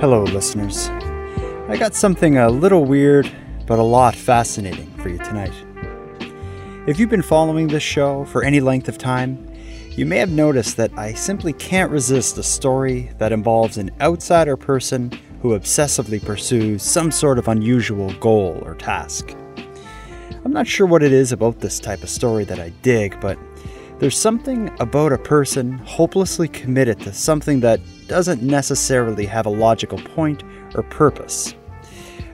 Hello, listeners. I got something a little weird, but a lot fascinating for you tonight. If you've been following this show for any length of time, you may have noticed that I simply can't resist a story that involves an outsider person who obsessively pursues some sort of unusual goal or task. I'm not sure what it is about this type of story that I dig, but there's something about a person hopelessly committed to something that doesn't necessarily have a logical point or purpose.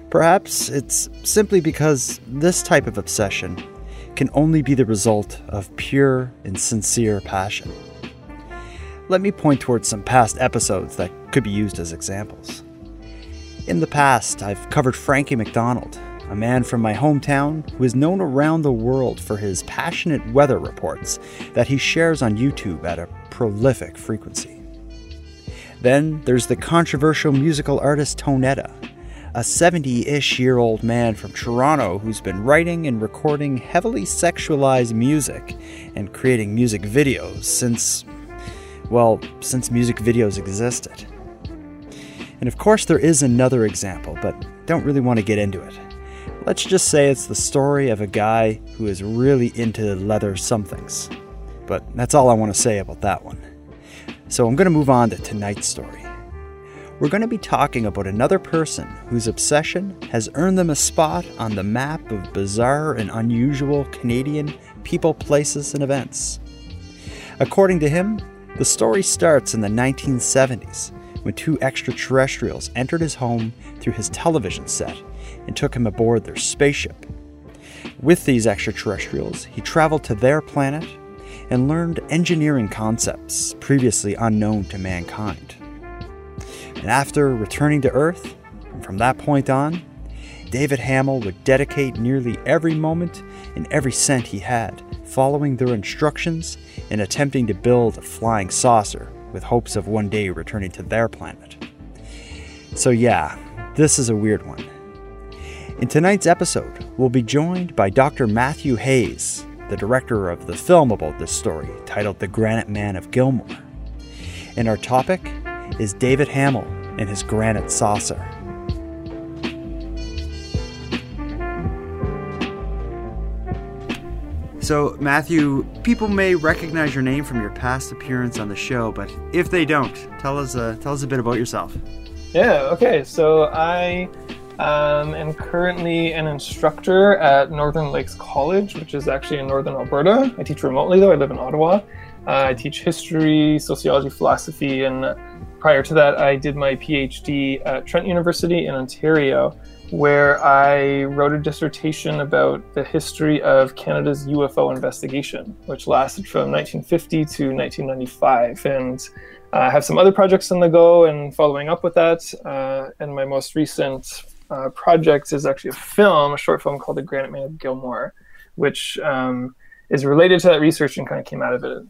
Perhaps it's simply because this type of obsession can only be the result of pure and sincere passion. Let me point towards some past episodes that could be used as examples. In the past, I've covered Frankie MacDonald, a man from my hometown who is known around the world for his passionate weather reports that he shares on YouTube at a prolific frequency. Then there's the controversial musical artist Tonetta, a 70 ish year old man from Toronto who's been writing and recording heavily sexualized music and creating music videos since, well, since music videos existed. And of course, there is another example, but don't really want to get into it. Let's just say it's the story of a guy who is really into leather somethings. But that's all I want to say about that one. So I'm going to move on to tonight's story. We're going to be talking about another person whose obsession has earned them a spot on the map of bizarre and unusual Canadian people, places, and events. According to him, the story starts in the 1970s when two extraterrestrials entered his home through his television set and took him aboard their spaceship. With these extraterrestrials, he traveled to their planet and learned engineering concepts previously unknown to mankind. And after returning to Earth, from that point on, David Hamel would dedicate nearly every moment and every cent he had following their instructions and attempting to build a flying saucer with hopes of one day returning to their planet. So, yeah, this is a weird one. In tonight's episode, we'll be joined by Dr. Matthew Hayes, the director of the film about this story, titled The Granite Man of Gilmour. And our topic is David Hamel and his granite saucer. So, Matthew, people may recognize your name from your past appearance on the show, but if they don't, tell us uh, tell us a bit about yourself. Yeah. Okay. So I um, am currently an instructor at Northern Lakes College, which is actually in northern Alberta. I teach remotely, though. I live in Ottawa. Uh, I teach history, sociology, philosophy, and prior to that, I did my PhD at Trent University in Ontario, where I wrote a dissertation about the history of Canada's UFO investigation, which lasted from 1950 to 1995. And uh, I have some other projects on the go and following up with that. Uh, and my most recent uh, project is actually a film, a short film called The Granite Man of Gilmour, which um, is related to that research and kind of came out of it.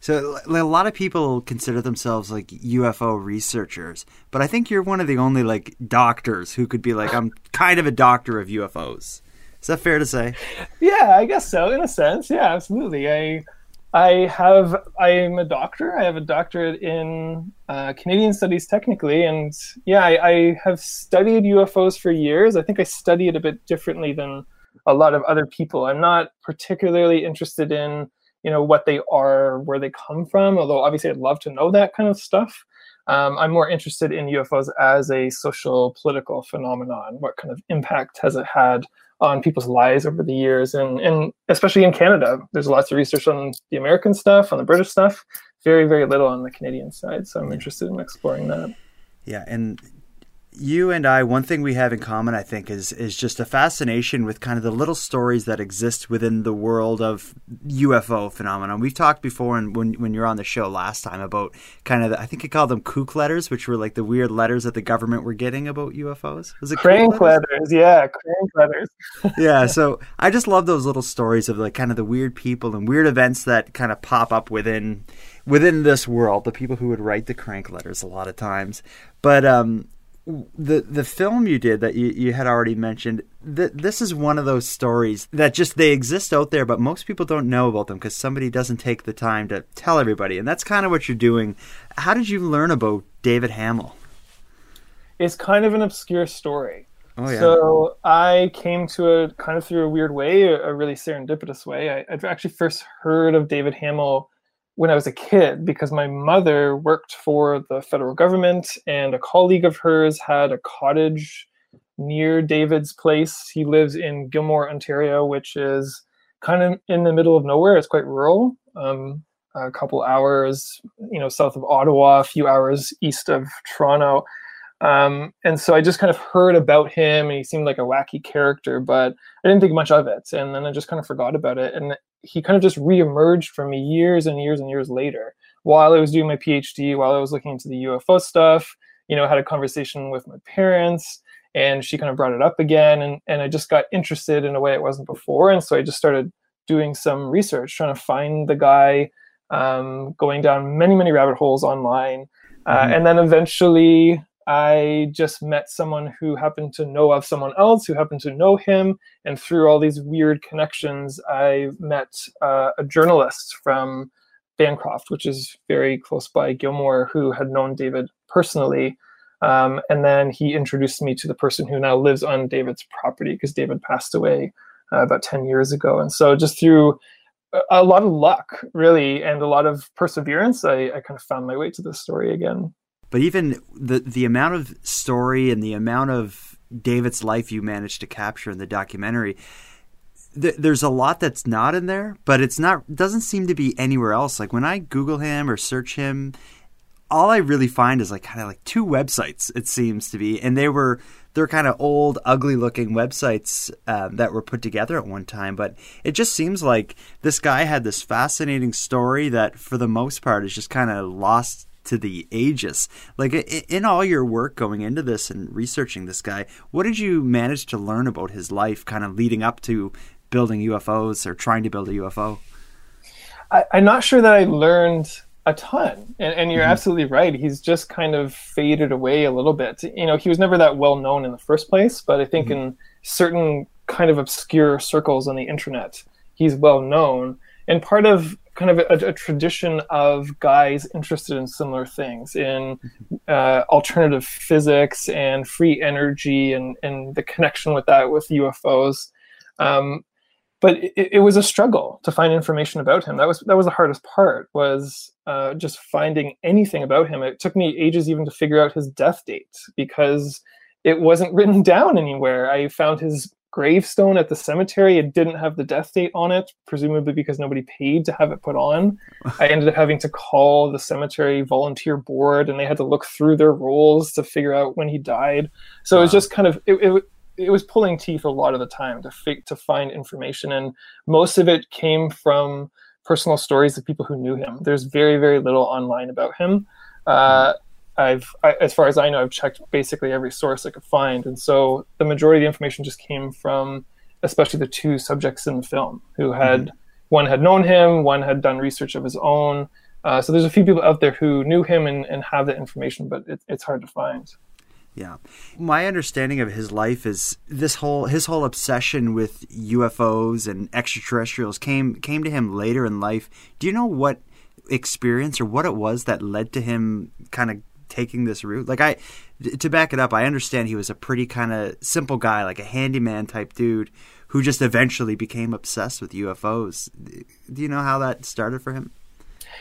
So, a lot of people consider themselves like UFO researchers, but I think you're one of the only like doctors who could be like, I'm kind of a doctor of UFOs. Is that fair to say? Yeah, I guess so, in a sense. Yeah, absolutely. I I have I'm a doctor. I have a doctorate in uh, Canadian studies, technically, and yeah, I, I, have studied UFOs for years. I think I study it a bit differently than a lot of other people. I'm not particularly interested in you know what they are, where they come from. Although obviously, I'd love to know that kind of stuff. Um, I'm more interested in UFOs as a social political phenomenon. What kind of impact has it had on people's lives over the years, and and especially in Canada, there's lots of research on the American stuff, on the British stuff, very very little on the Canadian side. So I'm interested in exploring that. Yeah, and you and I, one thing we have in common, I think, is is just a fascination with kind of the little stories that exist within the world of UFO phenomenon. We've talked before, and when when you're on the show last time about kind of, the, I think you called them kook letters, which were like the weird letters that the government were getting about UFOs. Was it crank letters? letters? Yeah, crank letters. yeah, so I just love those little stories of like kind of the weird people and weird events that kind of pop up within within this world. The people who would write the crank letters a lot of times, but um the the film you did that you, you had already mentioned th- this is one of those stories that just they exist out there but most people don't know about them because somebody doesn't take the time to tell everybody and that's kind of what you're doing. How did you learn about david hamel? It's kind of an obscure story. Oh, yeah. so i came to it kind of through a weird way a, really serendipitous way. I, i've actually first heard of david hamel when I was a kid because my mother worked for the federal government and a colleague of hers had a cottage near David's place. He lives in Gilmour, Ontario, which is kind of in the middle of nowhere. It's quite rural. Um, a couple hours, you know, south of Ottawa, a few hours east of Toronto. Um, and so I just kind of heard about him and he seemed like a wacky character, but I didn't think much of it. And then I just kind of forgot about it. And he kind of just reemerged for me years and years and years later while I was doing my PhD, while I was looking into the UFO stuff. You know, had a conversation with my parents and she kind of brought it up again. And, and I just got interested in a way it wasn't before. And so I just started doing some research, trying to find the guy, um, going down many, many rabbit holes online. Uh, mm-hmm. And then eventually I just met someone who happened to know of someone else who happened to know him. And through all these weird connections, I met uh, a journalist from Bancroft, which is very close by Gilmour, who had known David personally. Um, and then he introduced me to the person who now lives on David's property because David passed away uh, about 10 years ago. And so, just through a lot of luck, really, and a lot of perseverance, I, I kind of found my way to this story again. But even the the amount of story and the amount of David's life you managed to capture in the documentary, th- there's a lot that's not in there, but it's not doesn't seem to be anywhere else. Like when I Google him or search him, all I really find is like kind of like two websites. It seems to be, and they were they're kind of old, ugly looking websites um, that were put together at one time. But it just seems like this guy had this fascinating story that, for the most part, is just kind of lost to the ages. Like in all your work going into this and researching this guy, what did you manage to learn about his life, kind of leading up to building UFOs or trying to build a UFO? I, am not sure that I learned a ton, and, and you're mm-hmm. absolutely right. He's just kind of faded away a little bit. You know, he was never that well known in the first place, but I think mm-hmm. in certain kind of obscure circles on the internet, he's well known. And part of kind of a, a, tradition of guys interested in similar things in uh, alternative physics and free energy and, and the connection with that with UFOs. Um, but it, it, was a struggle to find information about him. That was that was the hardest part was uh, just finding anything about him. It took me ages even to figure out his death date because it wasn't written down anywhere. I found his gravestone at the cemetery. It didn't have the death date on it, presumably because nobody paid to have it put on. I ended up having to call the cemetery volunteer board, and they had to look through their rolls to figure out when he died. So wow. it was just kind of it, it, it was pulling teeth a lot of the time to fi- to find information, and most of it came from personal stories of people who knew him. There's very very little online about him. Uh, I've, I, as far as I know, I've checked basically every source I could find, and so the majority of the information just came from, especially the two subjects in the film, who had mm-hmm. one had known him, one had done research of his own. Uh, so there's a few people out there who knew him and, and have that information, but it, it's hard to find. Yeah. My understanding of his life is this whole his whole obsession with UFOs and extraterrestrials came came to him later in life. Do you know what experience or what it was that led to him kind of taking this route. Like I, to back it up, I understand he was a pretty kind of simple guy, like a handyman type dude, who just eventually became obsessed with UFOs. Do you know how that started for him?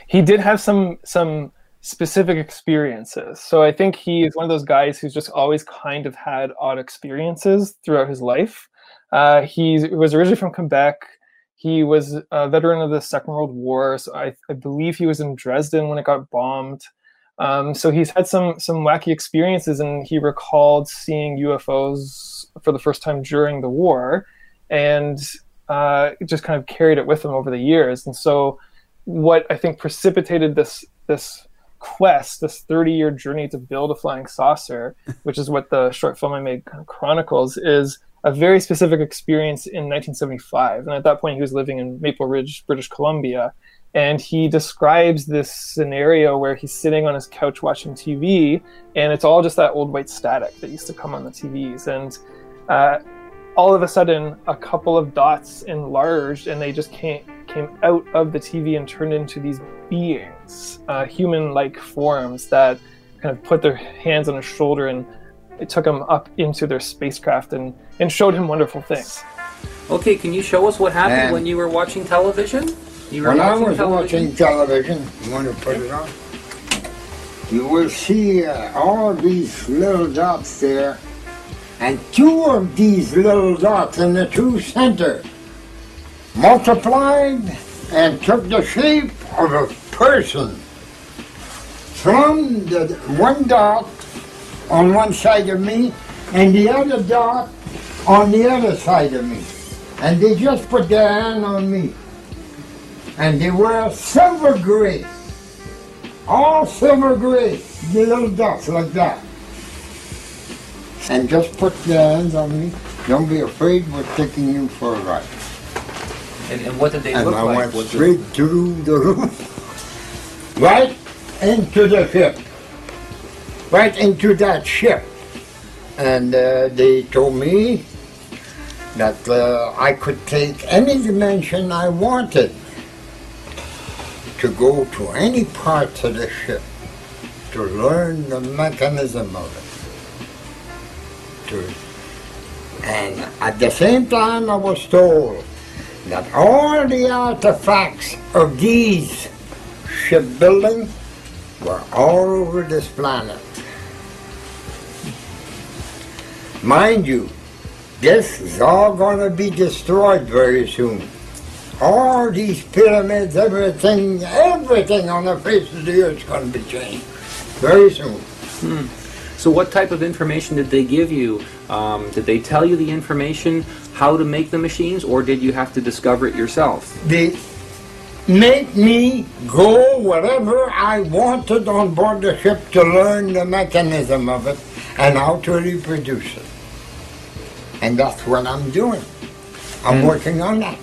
He did have some some specific experiences. So I think he is one of those guys who's just always kind of had odd experiences throughout his life. Uh, he was originally from Quebec. He was a veteran of the Second World War. So I, I believe he was in Dresden when it got bombed. Um, so he's had some some wacky experiences, and he recalled seeing UFOs for the first time during the war, and uh, just kind of carried it with him over the years. And so, what I think precipitated this this quest, this 30 year journey to build a flying saucer, which is what the short film I made kind of chronicles, is a very specific experience in 1975. And at that point, he was living in Maple Ridge, British Columbia and he describes this scenario where he's sitting on his couch watching TV, and it's all just that old white static that used to come on the TVs. And uh, all of a sudden, a couple of dots enlarged, and they just came came out of the TV and turned into these beings, uh, human-like forms that kind of put their hands on his shoulder and it took him up into their spacecraft and, and showed him wonderful things. Okay, can you show us what happened when you were watching television? You when I was television? watching television, you want to put it on? You will see uh, all these little dots there, and two of these little dots in the two center multiplied and took the shape of a person from the one dot on one side of me and the other dot on the other side of me. And they just put their hand on me and they were silver gray. All silver gray, the little dots like that. And just put your hands on me. Don't be afraid, we're taking you for a ride. And, and what did they and look I like? went What's straight it? through the roof, right into the ship, right into that ship. And uh, they told me that uh, I could take any dimension I wanted to go to any part of the ship to learn the mechanism of it. To, and at the same time, I was told that all the artifacts of these shipbuilding were all over this planet. Mind you, this is all going to be destroyed very soon all these pyramids, everything, everything on the face of the earth is going to be changed very soon. Hmm. So, what type of information did they give you? Um, did they tell you the information how to make the machines, or did you have to discover it yourself? They make me go wherever I wanted on board the ship to learn the mechanism of it and how to reproduce it. And that's what I'm doing. I'm mm. working on that.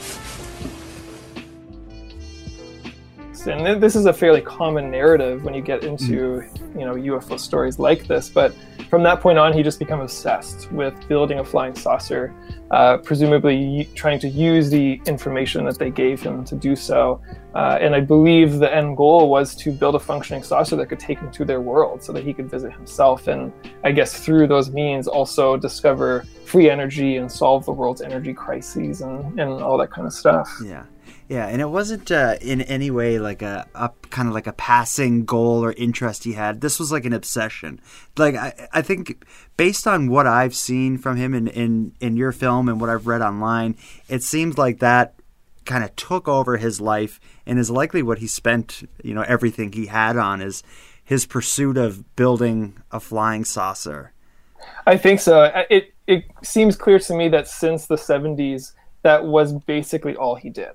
And this is a fairly common narrative when you get into mm. you know UFO stories like this. But from that point on, he just became obsessed with building a flying saucer, uh, presumably trying to use the information that they gave him to do so. Uh, and I believe the end goal was to build a functioning saucer that could take him to their world, so that he could visit himself, and I guess through those means also discover free energy and solve the world's energy crises and, and all that kind of stuff. Yeah. Yeah, and it wasn't uh, in any way like a, a kind of like a passing goal or interest he had. This was like an obsession. Like I, I think based on what I've seen from him in, in, in your film and what I've read online, it seems like that kind of took over his life and is likely what he spent, you know, everything he had on is his pursuit of building a flying saucer. I think so. It it seems clear to me that since the 70s that was basically all he did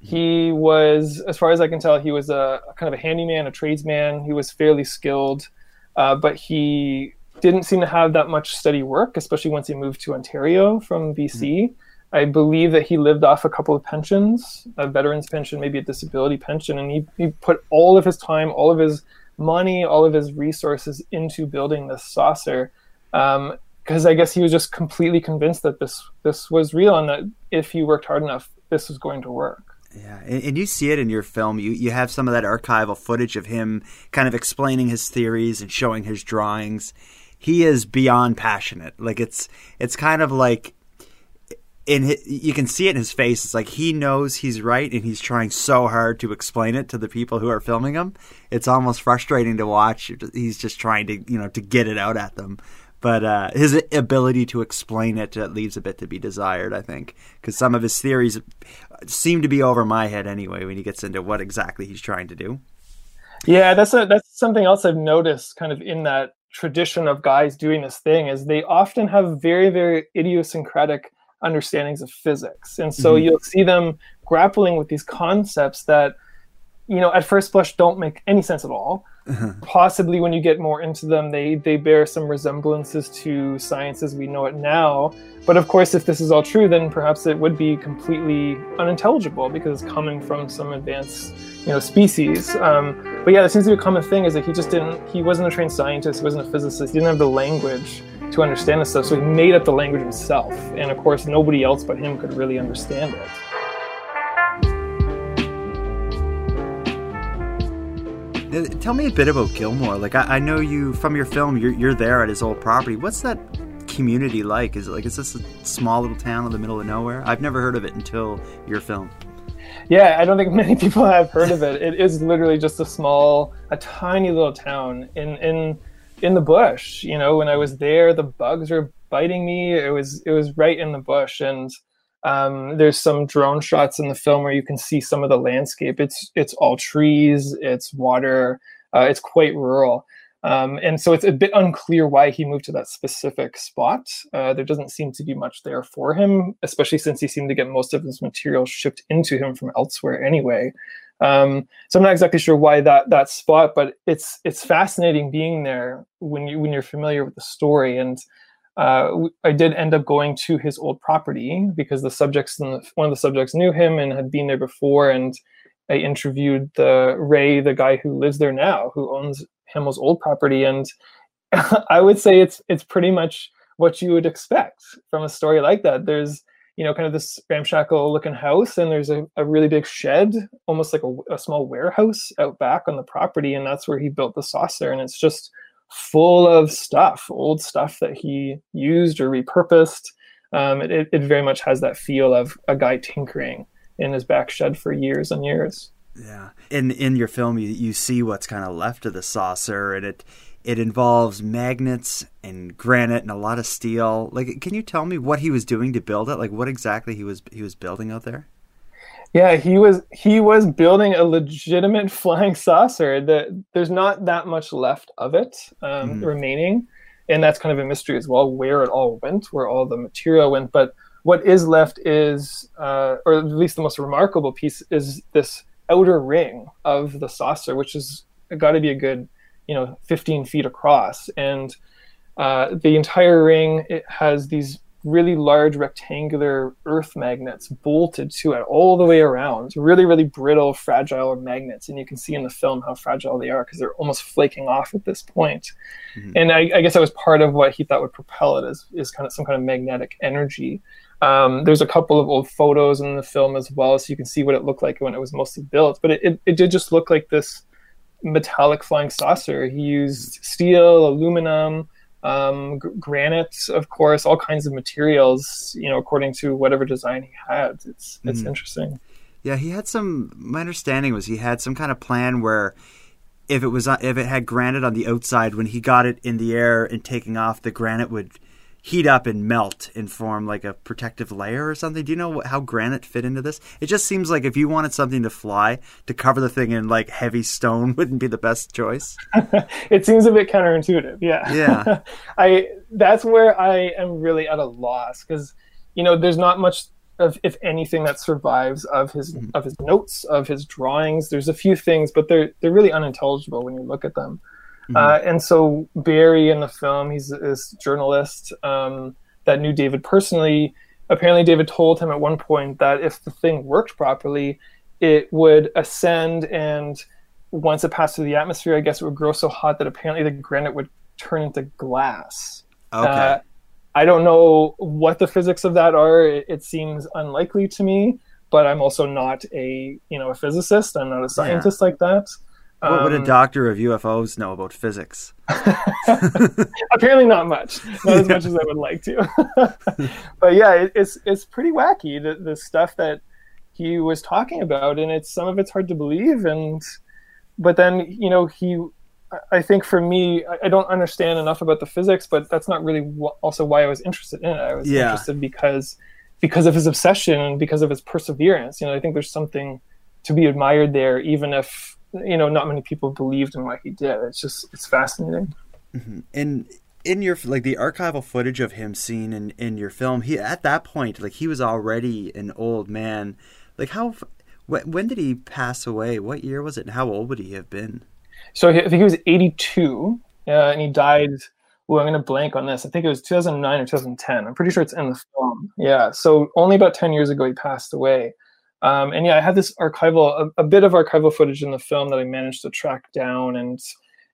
he was, as far as I can tell, he was a, a kind of a handyman, a tradesman. He was fairly skilled, uh, but he didn't seem to have that much steady work, especially once he moved to Ontario from BC. Mm-hmm. I believe that he lived off a couple of pensions, a veteran's pension, maybe a disability pension, and he, he put all of his time, all of his money, all of his resources into building this saucer. because um, I guess he was just completely convinced that this this was real and that if he worked hard enough, this was going to work. Yeah, and, and, you see it in your film. You you have some of that archival footage of him kind of explaining his theories and showing his drawings. He is beyond passionate. Like it's it's kind of like in his, you can see it in his face. It's like he knows he's right and he's trying so hard to explain it to the people who are filming him. It's almost frustrating to watch. He's just trying to you know to get it out at them but uh, his ability to explain it uh, leaves a bit to be desired, I think, because some of his theories seem to be over my head anyway when he gets into what exactly he's trying to do. Yeah, that's a that's something else I've noticed kind of in that tradition of guys doing this thing is they often have very very idiosyncratic understandings of physics. And so mm-hmm. you'll see them grappling with these concepts that you know at first blush don't make any sense at all. Possibly when you get more into them they they bear some resemblances to science as we know it now. But of course if this is all true then perhaps it would be completely unintelligible because it's coming from some advanced you know species. Um, but yeah there seems to be a common thing is that he just didn't he wasn't a trained scientist he wasn't a physicist he didn't have the language to understand this stuff. So he made up the language himself. And of course nobody else but him could really understand it Tell me a bit about Gilmour. Like, I, I, know you from your film. You're you're there at his old property. What's that community like? Is it like is this a small little town in the middle of nowhere? I've never heard of it until your film. Yeah, I don't think many people have heard of it. It is literally just a small, a tiny little town in in in the bush. You know, when I was there, the bugs were biting me. It was it was right in the bush, and um, there's some drone shots in the film where you can see some of the landscape. It's it's all trees, it's water, uh, it's quite rural, um, and so it's a bit unclear why he moved to that specific spot. Uh, there doesn't seem to be much there for him, especially since he seemed to get most of his material shipped into him from elsewhere anyway. Um, so I'm not exactly sure why that that spot, but it's it's fascinating being there when you when you're familiar with the story and uh, I did end up going to his old property because the subjects, one of the subjects knew him and had been there before, and I interviewed the Ray, the guy who lives there now, who owns Hamel's old property, and I would say it's it's pretty much what you would expect from a story like that. There's you know kind of this ramshackle looking house, and there's a, a really big shed, almost like a, a small warehouse out back on the property, and that's where he built the saucer, and it's just full of stuff, old stuff that he used or repurposed. Um, it, it very much has that feel of a guy tinkering in his back shed for years and years. Yeah, in in your film, you you see what's kind of left of the saucer, and it it involves magnets and granite and a lot of steel. Like, can you tell me what he was doing to build it? Like, what exactly he was he was building out there? Yeah, he was he was building a legitimate flying saucer. That there's not that much left of it um, mm-hmm. remaining, and that's kind of a mystery as well, where it all went, where all the material went. But what is left is, uh, or at least the most remarkable piece, is this outer ring of the saucer, which is got to be a good, you know, 15 feet across, and uh, the entire ring it has these really large rectangular earth magnets bolted to it all the way around. Really, really brittle, fragile magnets. And you can see in the film how fragile they are because they're almost flaking off at this point. Mm-hmm. And I, I, guess that was part of what he thought would propel it is, is kind of some kind of magnetic energy. Um, there's a couple of old photos in the film as well, so you can see what it looked like when it was mostly built. But it, it, it did just look like this metallic flying saucer. He used steel, aluminum, um, g- granite, of course, all kinds of materials, you know, according to whatever design he had. It's it's mm. interesting. Yeah, he had some. My understanding was he had some kind of plan where if it was if it had granite on the outside, when he got it in the air and taking off, the granite would heat up and melt and form like a protective layer or something. Do you know how granite fit into this? It just seems like if you wanted something to fly, to cover the thing in like heavy stone wouldn't be the best choice. it seems a bit counterintuitive. Yeah. Yeah. I that's where I am really at a loss because you know there's not much of if anything that survives of his mm-hmm. of his notes of his drawings. There's a few things, but they're they're really unintelligible when you look at them. Mm-hmm. Uh, and so Barry in the film, he's this journalist um, that knew David personally. Apparently, David told him at one point that if the thing worked properly, it would ascend, and once it passed through the atmosphere, I guess it would grow so hot that apparently the granite would turn into glass. Okay. Uh, I don't know what the physics of that are. It, it, seems unlikely to me, but I'm also not a you know a physicist. I'm not a scientist yeah. like that. What would a um, doctor of UFOs know about physics? Apparently, not much. Not as much as I would like to. but yeah, it, it's it's pretty wacky the, the stuff that he was talking about, and it's some of it's hard to believe. And but then you know he, I think for me, I don't understand enough about the physics, but that's not really also why I was interested in it. I was yeah. interested because because of his obsession and because of his perseverance. You know, I think there's something to be admired there, even if you know not many people believed in what he did. It's just it's fascinating. Mm-hmm. And in your like the archival footage of him seen in in your film, he at that point like he was already an old man. Like how when, when did he pass away? What year was it? And how old would he have been? So I think he was 82, uh, and he died. Well, I'm going to blank on this. I think it was 2009 or 2010. I'm pretty sure it's in the film. Yeah. So only about 10 years ago, he passed away. Um, and yeah, I had this archival, a, a, bit of archival footage in the film that I managed to track down and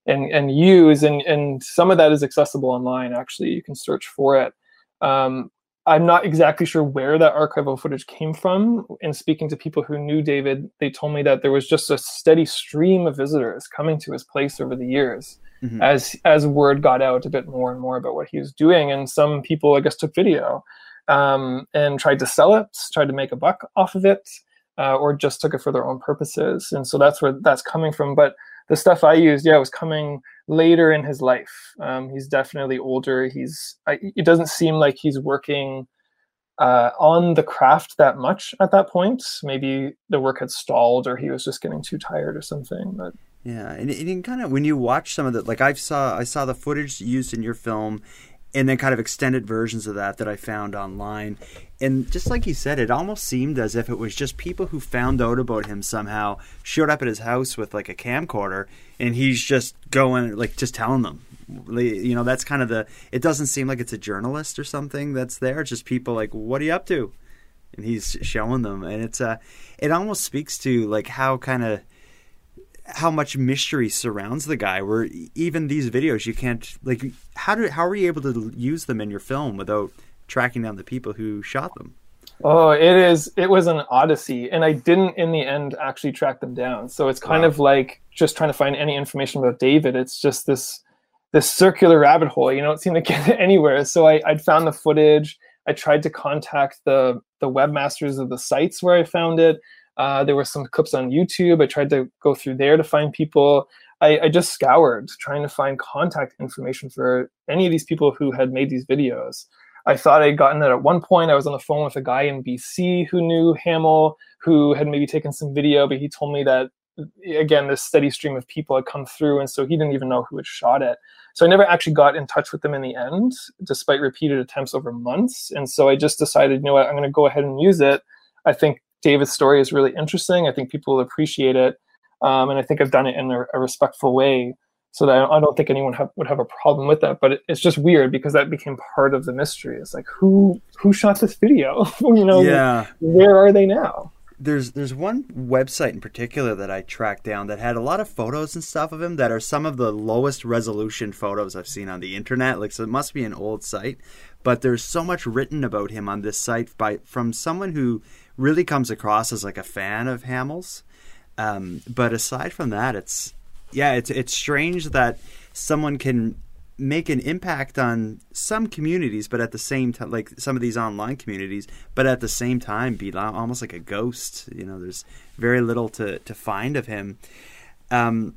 and and use, and and some of that is accessible online. Actually, you can search for it. Um, I'm not exactly sure where that archival footage came from. In speaking to people who knew David, they told me that there was just a steady stream of visitors coming to his place over the years, mm-hmm. as as word got out a bit more and more about what he was doing. And some people, I guess, took video um, and tried to sell it, tried to make a buck off of it, uh, or just took it for their own purposes. And so that's where that's coming from. But the stuff I used, yeah, it was coming later in his life. Um, he's definitely older. He's I, it doesn't seem like he's working uh, on the craft that much at that point. Maybe the work had stalled, or he was just getting too tired or something. But yeah, and, and kind of when you watch some of the like I saw I saw the footage used in your film, and then kind of extended versions of that that I found online. And just like you said, it almost seemed as if it was just people who found out about him somehow, showed up at his house with like a camcorder, and he's just going, like, just telling them. You know, that's kind of the. It doesn't seem like it's a journalist or something that's there. It's just people like, what are you up to? And he's showing them, and it's uh, it almost speaks to like how kind of how much mystery surrounds the guy where even these videos you can't like how do how are you able to use them in your film without tracking down the people who shot them? Oh it is it was an odyssey and i didn't in the end actually track them down. So it's kind wow. of like just trying to find any information about david. It's just this this circular rabbit hole you don't seem to get anywhere. So i i'd found the footage. I tried to contact the the webmasters of the sites where i found it uh, there were some clips on YouTube. I tried to go through there to find people. I, I, just scoured trying to find contact information for any of these people who had made these videos. I thought I'd gotten it at one point. I was on the phone with a guy in BC who knew Hamel, who had maybe taken some video, but he told me that again this steady stream of people had come through, and so he didn't even know who had shot it. So I never actually got in touch with them in the end, despite repeated attempts over months. And so I just decided, you know what, I'm going to go ahead and use it. I think David's story is really interesting. I think people will appreciate it, um, and I think I've done it in a, a respectful way, so that I don't think anyone have, would have a problem with that. But it, it's just weird because that became part of the mystery. It's like who who shot this video? you know, yeah. where are they now? There's there's one website in particular that I tracked down that had a lot of photos and stuff of him that are some of the lowest resolution photos I've seen on the internet. Like so, it must be an old site, but there's so much written about him on this site by from someone who really comes across as like a fan of Hamel's. Um, but aside from that, it's yeah, it's it's strange that someone can make an impact on some communities, but at the same time, like some of these online communities, but at the same time, be almost like a ghost. You know, there's very little to to find of him. Um,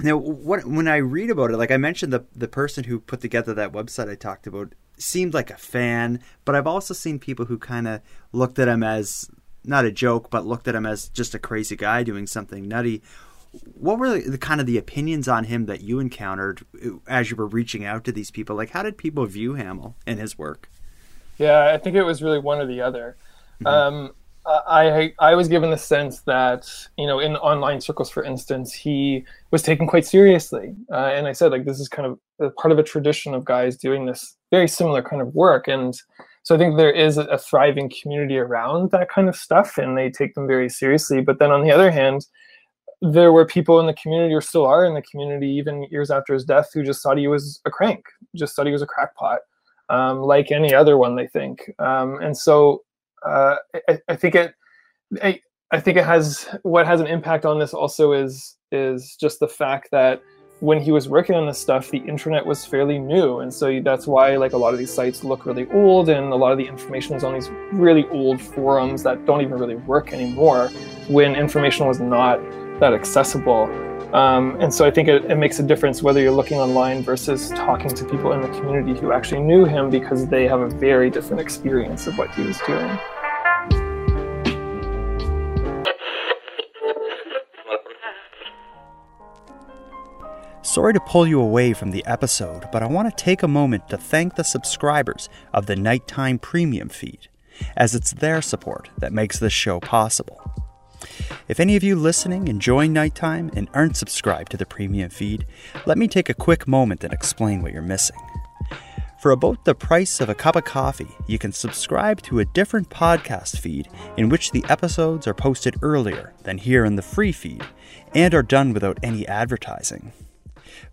now, what, when I read about it, like I mentioned, the the person who put together that website I talked about seemed like a fan, but I've also seen people who kind of looked at him as not a joke, but looked at him as just a crazy guy doing something nutty. What were the, the kind of the opinions on him that you encountered uh, as you were reaching out to these people? Like, how did people view Hamel and his work? Yeah, I think it was really one or the other. Mm-hmm. Um, I I was given the sense that you know in online circles, for instance, he was taken quite seriously, uh, and I said like this is kind of part of a tradition of guys doing this very similar kind of work, and so I think there is a, thriving community around that kind of stuff, and they take them very seriously. But then on the other hand, there were people in the community, or still are in the community, even years after his death, who just thought he was a crank, just thought he was a crackpot, um, like any other one, they think. Um, and so uh, I, I, think it I, I think it has what has an impact on this also is is just the fact that when he was working on this stuff, the internet was fairly new, and so that's why like a lot of these sites look really old, and a lot of the information is on these really old forums that don't even really work anymore. When information was not that accessible, um, and so I think it, it, makes a difference whether you're looking online versus talking to people in the community who actually knew him because they have a very different experience of what he was doing. Sorry to pull you away from the episode, but I want to take a moment to thank the subscribers of the Nighttime Premium feed, as it's their support that makes this show possible. If any of you listening enjoy Nighttime and aren't subscribed to the premium feed, let me take a quick moment and explain what you're missing. For about the price of a cup of coffee, you can subscribe to a different podcast feed in which the episodes are posted earlier than here in the free feed and are done without any advertising.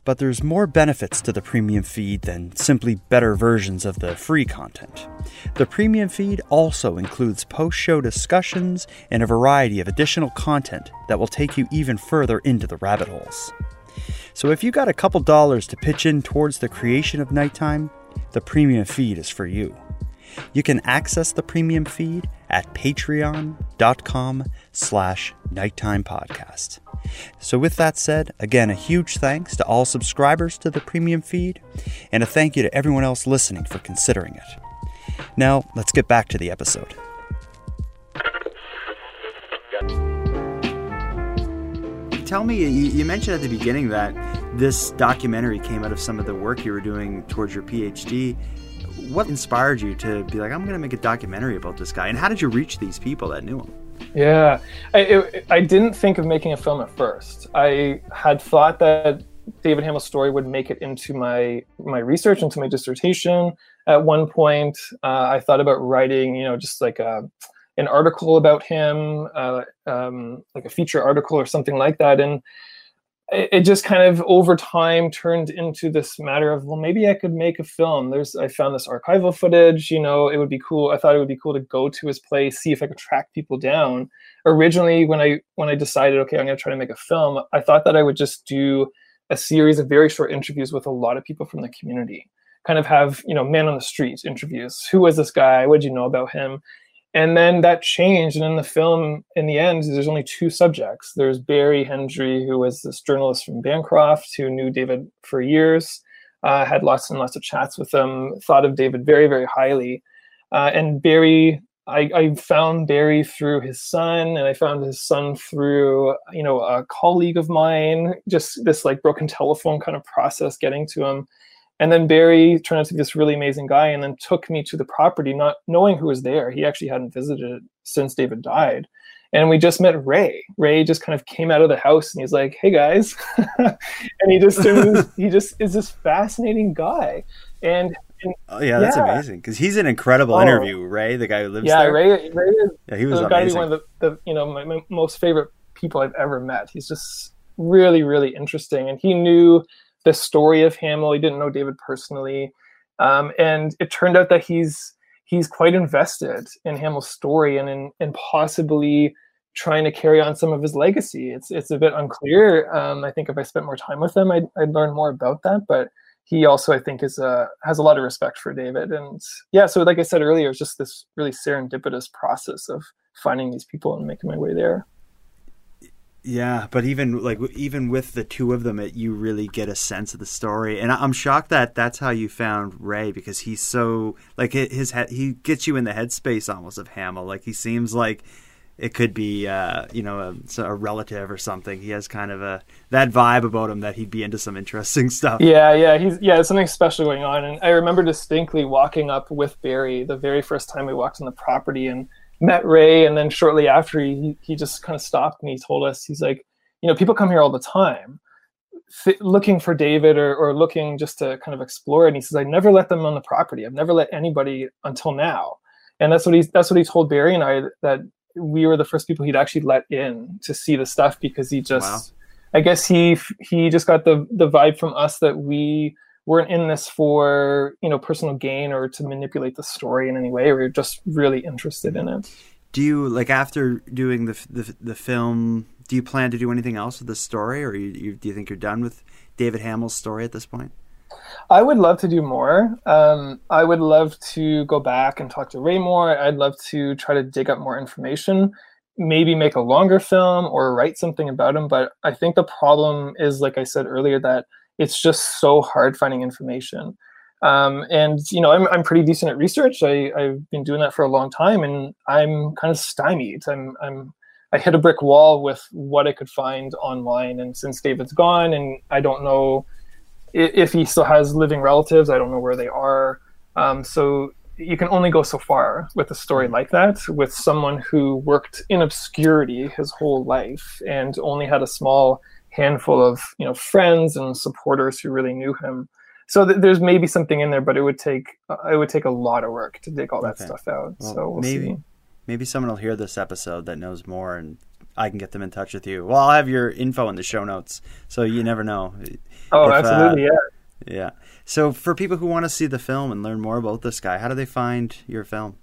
But there's more benefits to the premium feed than simply better versions of the free content. The premium feed also includes post show discussions and a variety of additional content that will take you even further into the rabbit holes. So if you got a couple dollars to pitch in towards the creation of Nighttime, the premium feed is for you. You can access the premium feed at patreon.com slash nighttime podcast. So with that said, again, a huge thanks to all subscribers to the premium feed, and a thank you to everyone else listening for considering it. Now, let's get back to the episode. Tell me, you mentioned at the beginning that this documentary came out of some of the work you were doing towards your PhD. What inspired you to be like, I'm going to make a documentary about this guy? And how did you reach these people that knew him? Yeah, I, it, I didn't think of making a film at first. I had thought that David Hamel's story would make it into my my research, into my dissertation. At one point, uh, I thought about writing, you know, just like a an article about him, uh, um, like a feature article or something like that. And it, just kind of over time turned into this matter of, well, maybe I could make a film. There's, I found this archival footage, you know, it would be cool. I thought it would be cool to go to his place, see if I could track people down. Originally, when I, when I decided, okay, I'm going to try to make a film, I thought that I would just do a series of very short interviews with a lot of people from the community kind of have you know man on the street interviews who was this guy what did you know about him and then that changed and in the film in the end there's only two subjects. There's barry hendry who was this journalist from bancroft who knew david for years uh, had lots and lots of chats with him thought of david very very highly. Uh, and barry I, I, found barry through his son and i found his son through you know a colleague of mine just this like broken telephone kind of process getting to him and then Barry turned out to be this really amazing guy and then took me to the property, not knowing who was there. He actually hadn't visited it since David died. And we just met Ray. Ray just kind of came out of the house and he's like, "Hey guys," and he just he just is this fascinating guy. And, oh yeah, that's yeah. amazing because he's an incredible oh, interview. Ray, the guy who lives yeah, there. Ray, Ray is yeah, he was the amazing. one of the, the you know my, my most favorite people I've ever met. He's just really really interesting, and he knew the story of Hamel. He didn't know David personally, um, and it turned out that he's he's quite invested in Hamel's story and in, in possibly trying to carry on some of his legacy. It's it's a bit unclear. Um, I think if I spent more time with him, I'd, I'd learn more about that. But he also, I think, is a has a lot of respect for David. And yeah, so like I said earlier, it's just this really serendipitous process of finding these people and making my way there. Yeah, but even like even with the two of them, it, you really get a sense of the story, and I'm shocked that that's how you found Ray because he's so like his head. He gets you in the headspace almost of Hamel. Like he seems like it could be uh, you know a, a, relative or something. He has kind of a that vibe about him that he'd be into some interesting stuff. Yeah, yeah, he's yeah, something special going on. And I remember distinctly walking up with Barry the very first time we walked on the property and met Ray, and then shortly after, he he just kind of stopped and He told us he's like, you know, people come here all the time, looking for David or or looking just to kind of explore. And he says, I never let them on the property. I've never let anybody until now. And that's what he that's what he told Barry and I that we were the first people he'd actually let in to see the stuff because he just. Wow. I guess he he just got the the vibe from us that we weren't in this for you know personal gain or to manipulate the story in any way. We were just really interested in it. Do you like after doing the the, the film? Do you plan to do anything else with the story, or you, you, do you think you're done with David Hamel's story at this point? I would love to do more. Um, I would love to go back and talk to Ray more. I'd love to try to dig up more information, maybe make a longer film or write something about him. But I think the problem is, like I said earlier, that it's just so hard finding information. Um, and you know, I'm I'm pretty decent at research. I I've been doing that for a long time, and I'm kind of stymied. I'm I'm I hit a brick wall with what I could find online. And since David's gone, and I don't know if he still has living relatives, I don't know where they are. Um, so you can only go so far with a story like that with someone who worked in obscurity his whole life and only had a small handful of you know friends and supporters who really knew him so th- there's maybe something in there but it would take uh, it would take a lot of work to dig all that okay. stuff out well, so we'll maybe see. maybe someone will hear this episode that knows more and I can get them in touch with you. Well, I'll have your info in the show notes, so you never know. Oh, if, absolutely, uh, yeah. Yeah. So, for people who want to see the film and learn more about this guy, how do they find your film?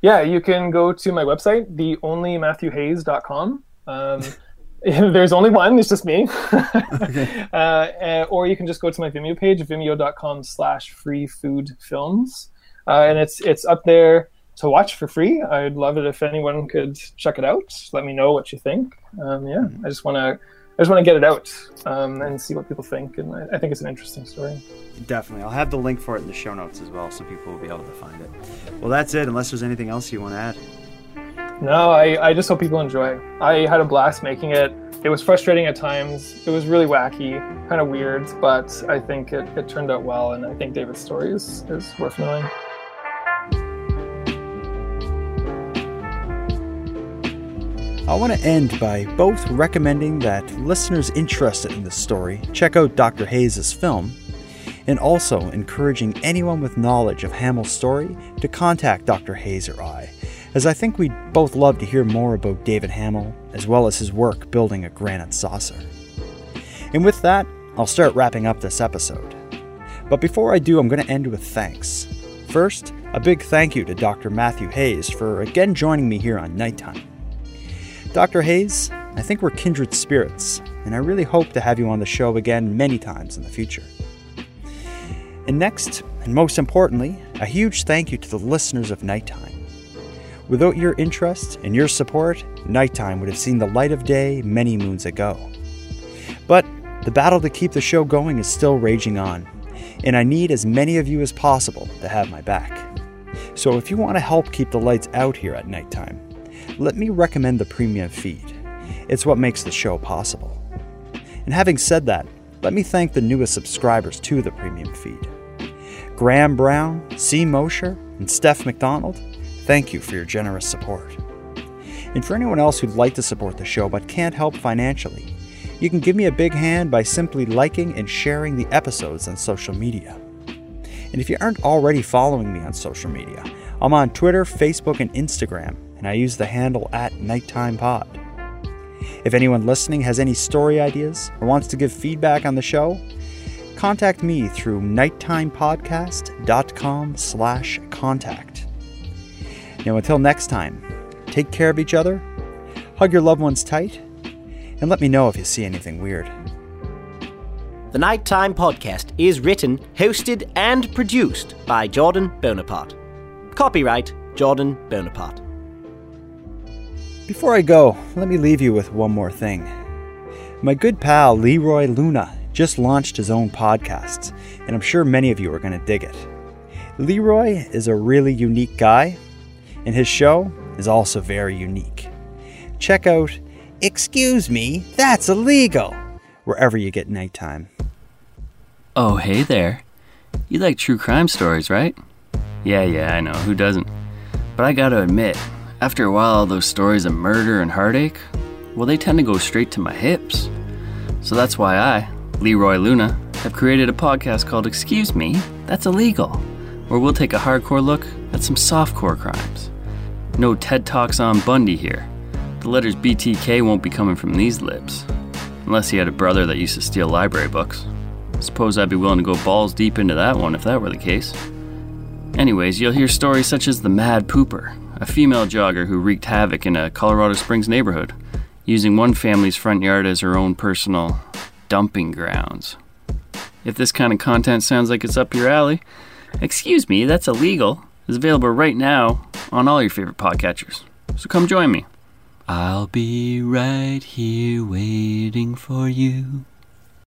Yeah, you can go to my website, theonlymatthewhayes.com. Um, there's only one, it's just me. okay. uh, or you can just go to my Vimeo page, vimeo.com slash free food films. Uh, and it's it's up there to watch for free. I'd love it if anyone could check it out. Let me know what you think. Um, yeah, I just want to I just want to get it out um, and see what people think, and I, I, think it's an interesting story. Definitely, I'll have the link for it in the show notes as well, so people will be able to find it. Well, that's it. Unless there's anything else you want to add. No, I, I just hope people enjoy. I had a blast making it. It was frustrating at times. It was really wacky, kind of weird, but I think it, it turned out well, and I think David's story is, is worth knowing. I want to end by both recommending that listeners interested in this story check out Dr. Hayes' film, and also encouraging anyone with knowledge of Hamel's story to contact Dr. Hayes or I, as I think we'd both love to hear more about David Hamel, as well as his work building a granite saucer. And with that, I'll start wrapping up this episode. But before I do, I'm going to end with thanks. First, a big thank you to Dr. Matthew Hayes for again joining me here on Nighttime. Dr. Hayes, I think we're kindred spirits, and I really hope to have you on the show again many times in the future. And next, and most importantly, a huge thank you to the listeners of Nighttime. Without your interest and your support, Nighttime would have seen the light of day many moons ago. But the battle to keep the show going is still raging on, and I need as many of you as possible to have my back. So if you want to help keep the lights out here at nighttime, let me recommend the premium feed. It's what makes the show possible. And having said that, let me thank the newest subscribers to the premium feed. Graham Brown, C. Mosher, and Steph McDonald, thank you for your generous support. And for anyone else who'd like to support the show but can't help financially, you can give me a big hand by simply liking and sharing the episodes on social media. And if you aren't already following me on social media, I'm on Twitter, Facebook, and Instagram and I use the handle at Nighttime Pod. If anyone listening has any story ideas or wants to give feedback on the show, contact me through nighttimepodcast.com slash contact. Now until next time, take care of each other, hug your loved ones tight, and let me know if you see anything weird. The Nighttime Podcast is written, hosted, and produced by Jordan Bonaparte. Copyright Jordan Bonaparte. Before I go, let me leave you with one more thing. My good pal Leroy Luna just launched his own podcast, and I'm sure many of you are going to dig it. Leroy is a really unique guy, and his show is also very unique. Check out Excuse Me, That's Illegal, wherever you get nighttime. Oh, hey there. You like true crime stories, right? Yeah, yeah, I know, who doesn't? But I gotta admit, after a while, all those stories of murder and heartache, well, they tend to go straight to my hips. So that's why I, Leroy Luna, have created a podcast called Excuse Me, That's Illegal, where we'll take a hardcore look at some softcore crimes. No TED Talks on Bundy here. The letters BTK won't be coming from these lips. Unless he had a brother that used to steal library books. Suppose I'd be willing to go balls deep into that one if that were the case. Anyways, you'll hear stories such as the Mad Pooper, a female jogger who wreaked havoc in a Colorado Springs neighborhood, using one family's front yard as her own personal dumping grounds. If this kind of content sounds like it's up your alley, excuse me, that's illegal, is available right now on all your favorite podcatchers. So come join me. I'll be right here waiting for you.